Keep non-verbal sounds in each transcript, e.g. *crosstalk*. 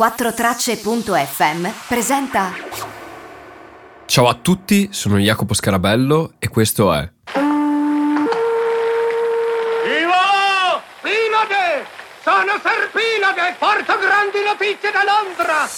4tracce.fm presenta Ciao a tutti, sono Jacopo Scarabello e questo è Vivo! Pilode! Sono Serpilode! Porto grandi notizie da Londra!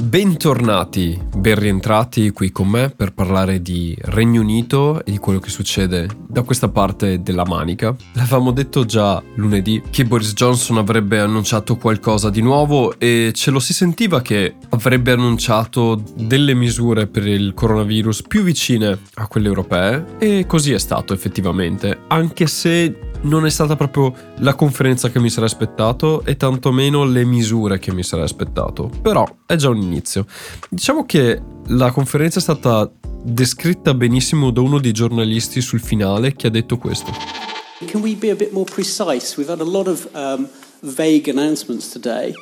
Bentornati, ben rientrati qui con me per parlare di Regno Unito e di quello che succede da questa parte della manica. L'avevamo detto già lunedì che Boris Johnson avrebbe annunciato qualcosa di nuovo e ce lo si sentiva che avrebbe annunciato delle misure per il coronavirus più vicine a quelle europee e così è stato effettivamente, anche se non è stata proprio la conferenza che mi sarei aspettato e tantomeno le misure che mi sarei aspettato. Però è già un inizio. Diciamo che la conferenza è stata descritta benissimo da uno dei giornalisti sul finale che ha detto questo. Can we be a bit more precise? We've had a lot of um, vague announcements today.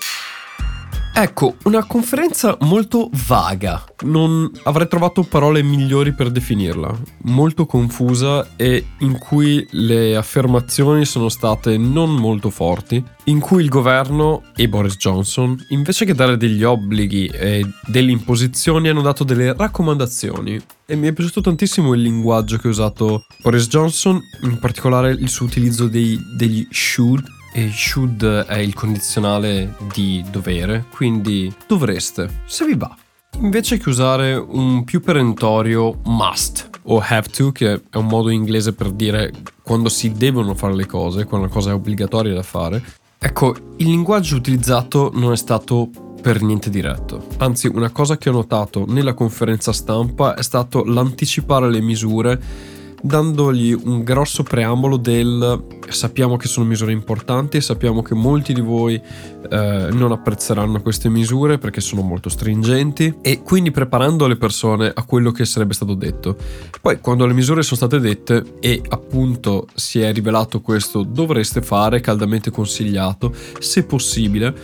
Ecco, una conferenza molto vaga. Non avrei trovato parole migliori per definirla. Molto confusa e in cui le affermazioni sono state non molto forti, in cui il governo e Boris Johnson, invece che dare degli obblighi e delle imposizioni, hanno dato delle raccomandazioni. E mi è piaciuto tantissimo il linguaggio che ha usato Boris Johnson, in particolare il suo utilizzo dei, degli should e should è il condizionale di dovere, quindi dovreste, se vi va. Invece che usare un più perentorio must o have to, che è un modo inglese per dire quando si devono fare le cose, quando una cosa è obbligatoria da fare, ecco, il linguaggio utilizzato non è stato per niente diretto. Anzi, una cosa che ho notato nella conferenza stampa è stato l'anticipare le misure dandogli un grosso preambolo del sappiamo che sono misure importanti, sappiamo che molti di voi eh, non apprezzeranno queste misure perché sono molto stringenti e quindi preparando le persone a quello che sarebbe stato detto. Poi quando le misure sono state dette e appunto si è rivelato questo dovreste fare, caldamente consigliato, se possibile,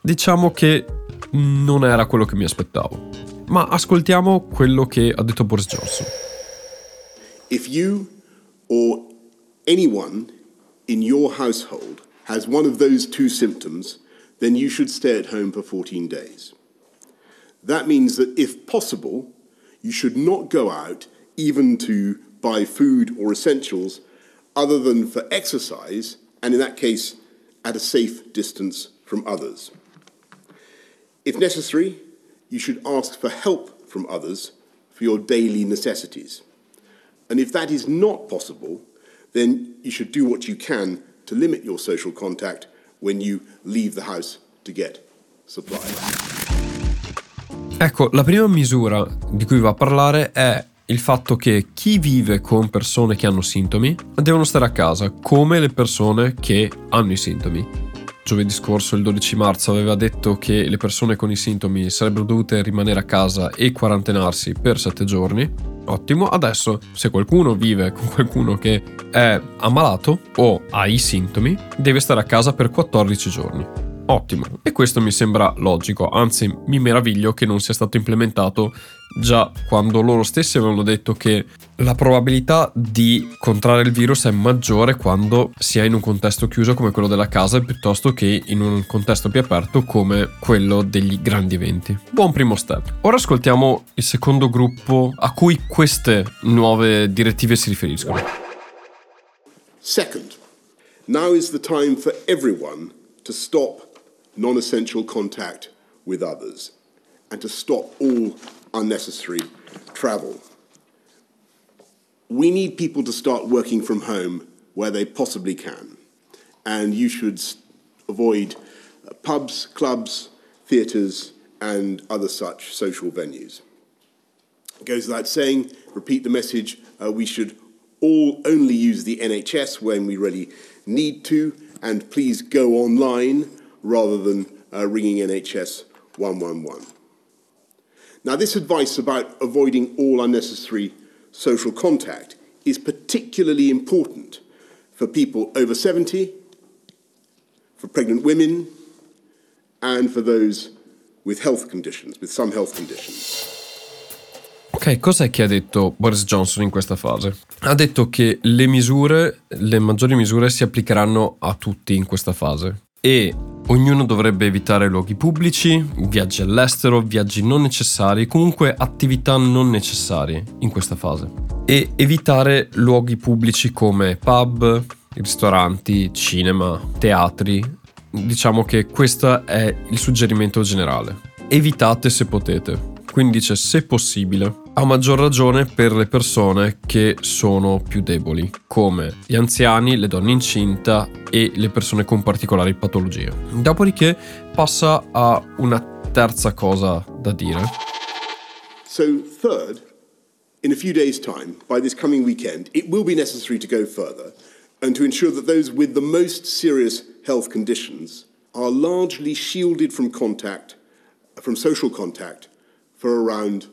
diciamo che non era quello che mi aspettavo. Ma ascoltiamo quello che ha detto Boris Johnson. If you or anyone in your household has one of those two symptoms, then you should stay at home for 14 days. That means that if possible, you should not go out even to buy food or essentials other than for exercise, and in that case, at a safe distance from others. If necessary, you should ask for help from others for your daily necessities. And if that is not possible, then you should do what you can to limit your social contact when you leave the house to get supplies. Ecco, la prima misura di cui va a parlare è il fatto che chi vive con persone che hanno sintomi devono stare a casa, come le persone che hanno i sintomi. Giovedì scorso, il 12 marzo, aveva detto che le persone con i sintomi sarebbero dovute rimanere a casa e quarantenarsi per 7 giorni. Ottimo, adesso se qualcuno vive con qualcuno che è ammalato o ha i sintomi, deve stare a casa per 14 giorni. Ottimo, e questo mi sembra logico, anzi mi meraviglio che non sia stato implementato già quando loro stessi avevano detto che la probabilità di contrarre il virus è maggiore quando si è in un contesto chiuso come quello della casa piuttosto che in un contesto più aperto come quello degli grandi eventi. Buon primo step. Ora ascoltiamo il secondo gruppo a cui queste nuove direttive si riferiscono. Second, now is the time for everyone to stop non essential contact with others and to stop all unnecessary travel. We need people to start working from home where they possibly can, and you should avoid uh, pubs, clubs, theatres, and other such social venues. It goes without saying, repeat the message, uh, we should all only use the NHS when we really need to, and please go online rather than uh, ringing NHS 111. Now, this advice about avoiding all unnecessary social contact is particularly important for people over 70, for pregnant women, and for those with health conditions, with some health conditions. Ok, cos'è che ha detto Boris Johnson in questa fase? Ha detto che le misure, le maggiori misure si applicheranno a tutti in questa fase. E ognuno dovrebbe evitare luoghi pubblici, viaggi all'estero, viaggi non necessari, comunque attività non necessarie in questa fase. E evitare luoghi pubblici come pub, ristoranti, cinema, teatri. Diciamo che questo è il suggerimento generale. Evitate se potete. Quindi dice se possibile, a maggior ragione per le persone che sono più deboli, come gli anziani, le donne incinta e le persone con particolari patologie. Dopodiché passa a una terza cosa da dire. So, third, in a few days' time, by this coming weekend, it will be necessary to go further and to ensure that those with the most serious health conditions are largely shielded from contact, from social contact, for around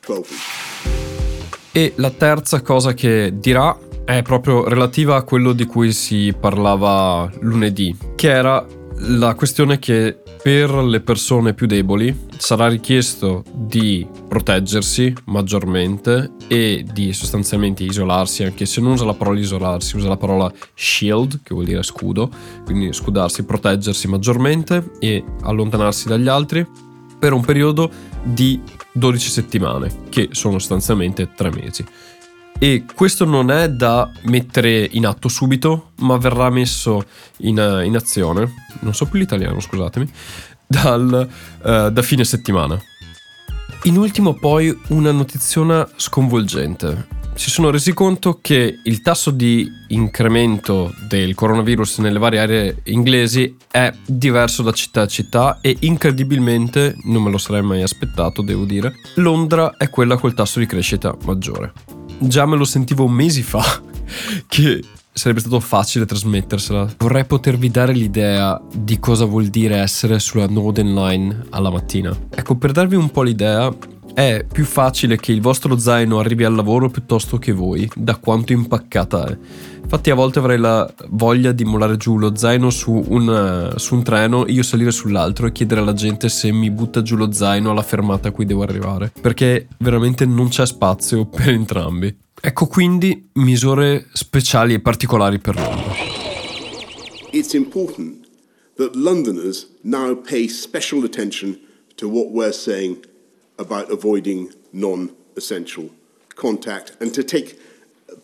12 weeks. E la terza cosa che dirà è proprio relativa a quello di cui si parlava lunedì, che era la questione che per le persone più deboli sarà richiesto di proteggersi maggiormente e di sostanzialmente isolarsi, anche se non usa la parola isolarsi, usa la parola shield, che vuol dire scudo, quindi scudarsi, proteggersi maggiormente e allontanarsi dagli altri per un periodo di 12 settimane, che sono sostanzialmente 3 mesi. E questo non è da mettere in atto subito, ma verrà messo in, in azione, non so più l'italiano, scusatemi, *laughs* dal, uh, da fine settimana. In ultimo poi una notizia sconvolgente si sono resi conto che il tasso di incremento del coronavirus nelle varie aree inglesi è diverso da città a città e incredibilmente, non me lo sarei mai aspettato, devo dire, Londra è quella col tasso di crescita maggiore. Già me lo sentivo mesi fa *laughs* che sarebbe stato facile trasmettersela. Vorrei potervi dare l'idea di cosa vuol dire essere sulla Northern Line alla mattina. Ecco, per darvi un po' l'idea, è più facile che il vostro zaino arrivi al lavoro piuttosto che voi, da quanto impaccata è. Infatti a volte avrei la voglia di mollare giù lo zaino su un, su un treno, io salire sull'altro e chiedere alla gente se mi butta giù lo zaino alla fermata a cui devo arrivare, perché veramente non c'è spazio per entrambi. Ecco quindi misure speciali e particolari per Londra. It's important that Londoners now pay special attention to what we're saying about avoiding non essential contact and to take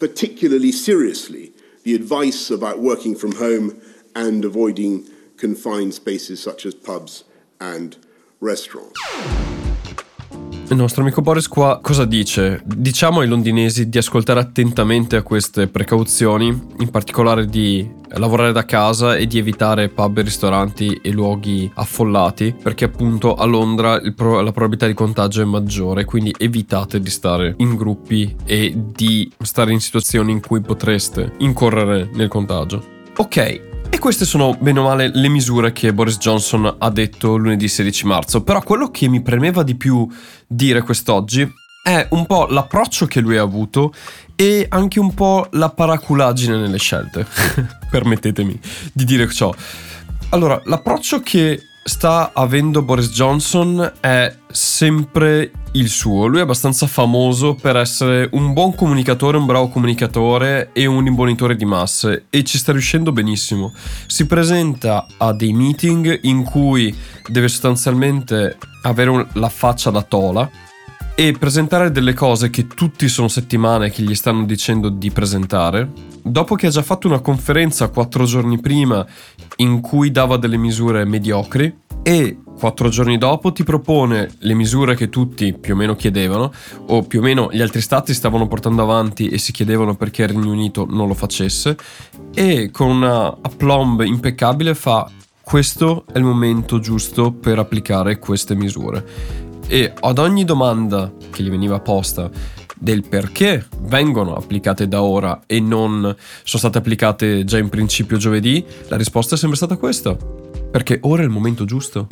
particularly seriously the advice about working from home and avoiding confined spaces such as pubs and restaurants. Il nostro amico Boris qua cosa dice? Diciamo ai londinesi di ascoltare attentamente a queste precauzioni, in particolare di lavorare da casa e di evitare pub, ristoranti e luoghi affollati, perché appunto a Londra pro- la probabilità di contagio è maggiore, quindi evitate di stare in gruppi e di stare in situazioni in cui potreste incorrere nel contagio. Ok, e queste sono, bene o male, le misure che Boris Johnson ha detto lunedì 16 marzo. Però quello che mi premeva di più dire quest'oggi è un po' l'approccio che lui ha avuto e anche un po' la paraculaggine nelle scelte. *laughs* Permettetemi di dire ciò. Allora, l'approccio che sta avendo Boris Johnson è sempre il suo. Lui è abbastanza famoso per essere un buon comunicatore, un bravo comunicatore e un imbonitore di masse e ci sta riuscendo benissimo. Si presenta a dei meeting in cui deve sostanzialmente avere la faccia da tola e presentare delle cose che tutti sono settimane che gli stanno dicendo di presentare. Dopo che ha già fatto una conferenza quattro giorni prima in cui dava delle misure mediocri e quattro giorni dopo ti propone le misure che tutti più o meno chiedevano o più o meno gli altri stati stavano portando avanti e si chiedevano perché il Regno Unito non lo facesse e con una aplomb impeccabile fa questo è il momento giusto per applicare queste misure e ad ogni domanda che gli veniva posta del perché vengono applicate da ora e non sono state applicate già in principio giovedì, la risposta è sempre stata questa. Perché ora è il momento giusto.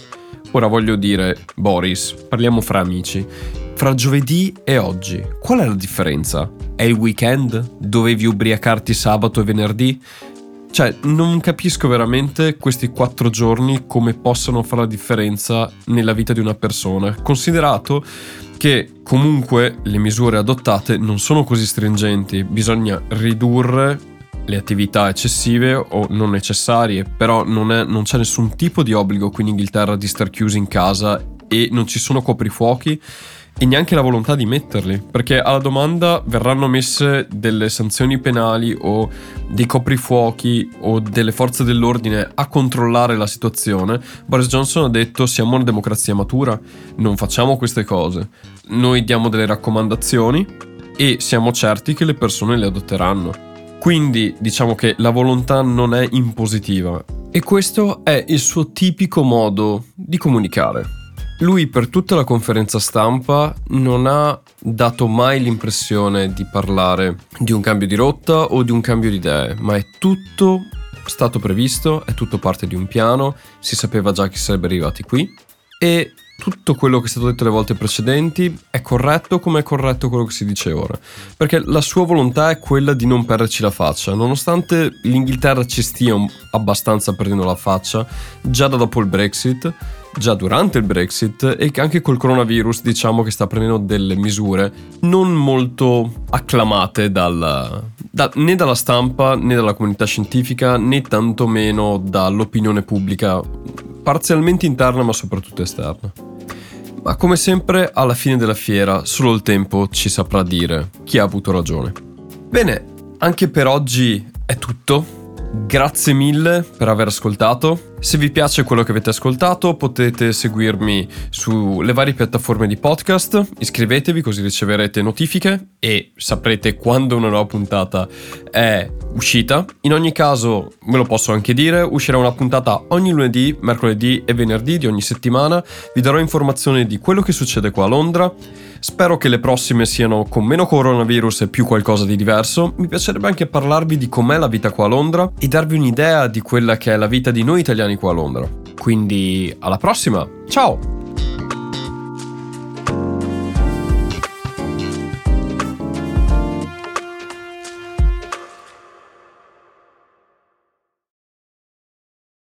Ora voglio dire, Boris, parliamo fra amici. Fra giovedì e oggi, qual è la differenza? È il weekend? Dovevi ubriacarti sabato e venerdì? Cioè, non capisco veramente questi quattro giorni come possano fare la differenza nella vita di una persona, considerato che comunque le misure adottate non sono così stringenti, bisogna ridurre le attività eccessive o non necessarie, però non, è, non c'è nessun tipo di obbligo qui in Inghilterra di star chiusi in casa e non ci sono coprifuochi e neanche la volontà di metterli, perché alla domanda verranno messe delle sanzioni penali o dei coprifuochi o delle forze dell'ordine a controllare la situazione, Boris Johnson ha detto siamo una democrazia matura, non facciamo queste cose, noi diamo delle raccomandazioni e siamo certi che le persone le adotteranno. Quindi diciamo che la volontà non è impositiva e questo è il suo tipico modo di comunicare. Lui per tutta la conferenza stampa non ha dato mai l'impressione di parlare di un cambio di rotta o di un cambio di idee, ma è tutto stato previsto, è tutto parte di un piano, si sapeva già che sarebbe arrivati qui e tutto quello che è stato detto le volte precedenti è corretto come è corretto quello che si dice ora. Perché la sua volontà è quella di non perderci la faccia, nonostante l'Inghilterra ci stia abbastanza perdendo la faccia già da dopo il Brexit, già durante il Brexit e che anche col coronavirus diciamo che sta prendendo delle misure non molto acclamate dal, da, né dalla stampa né dalla comunità scientifica né tantomeno dall'opinione pubblica parzialmente interna ma soprattutto esterna. Ma come sempre, alla fine della fiera, solo il tempo ci saprà dire chi ha avuto ragione. Bene, anche per oggi è tutto. Grazie mille per aver ascoltato. Se vi piace quello che avete ascoltato potete seguirmi sulle varie piattaforme di podcast, iscrivetevi così riceverete notifiche e saprete quando una nuova puntata è uscita. In ogni caso, ve lo posso anche dire, uscirà una puntata ogni lunedì, mercoledì e venerdì di ogni settimana. Vi darò informazioni di quello che succede qua a Londra Spero che le prossime siano con meno coronavirus e più qualcosa di diverso. Mi piacerebbe anche parlarvi di com'è la vita qua a Londra e darvi un'idea di quella che è la vita di noi italiani qua a Londra. Quindi alla prossima, ciao!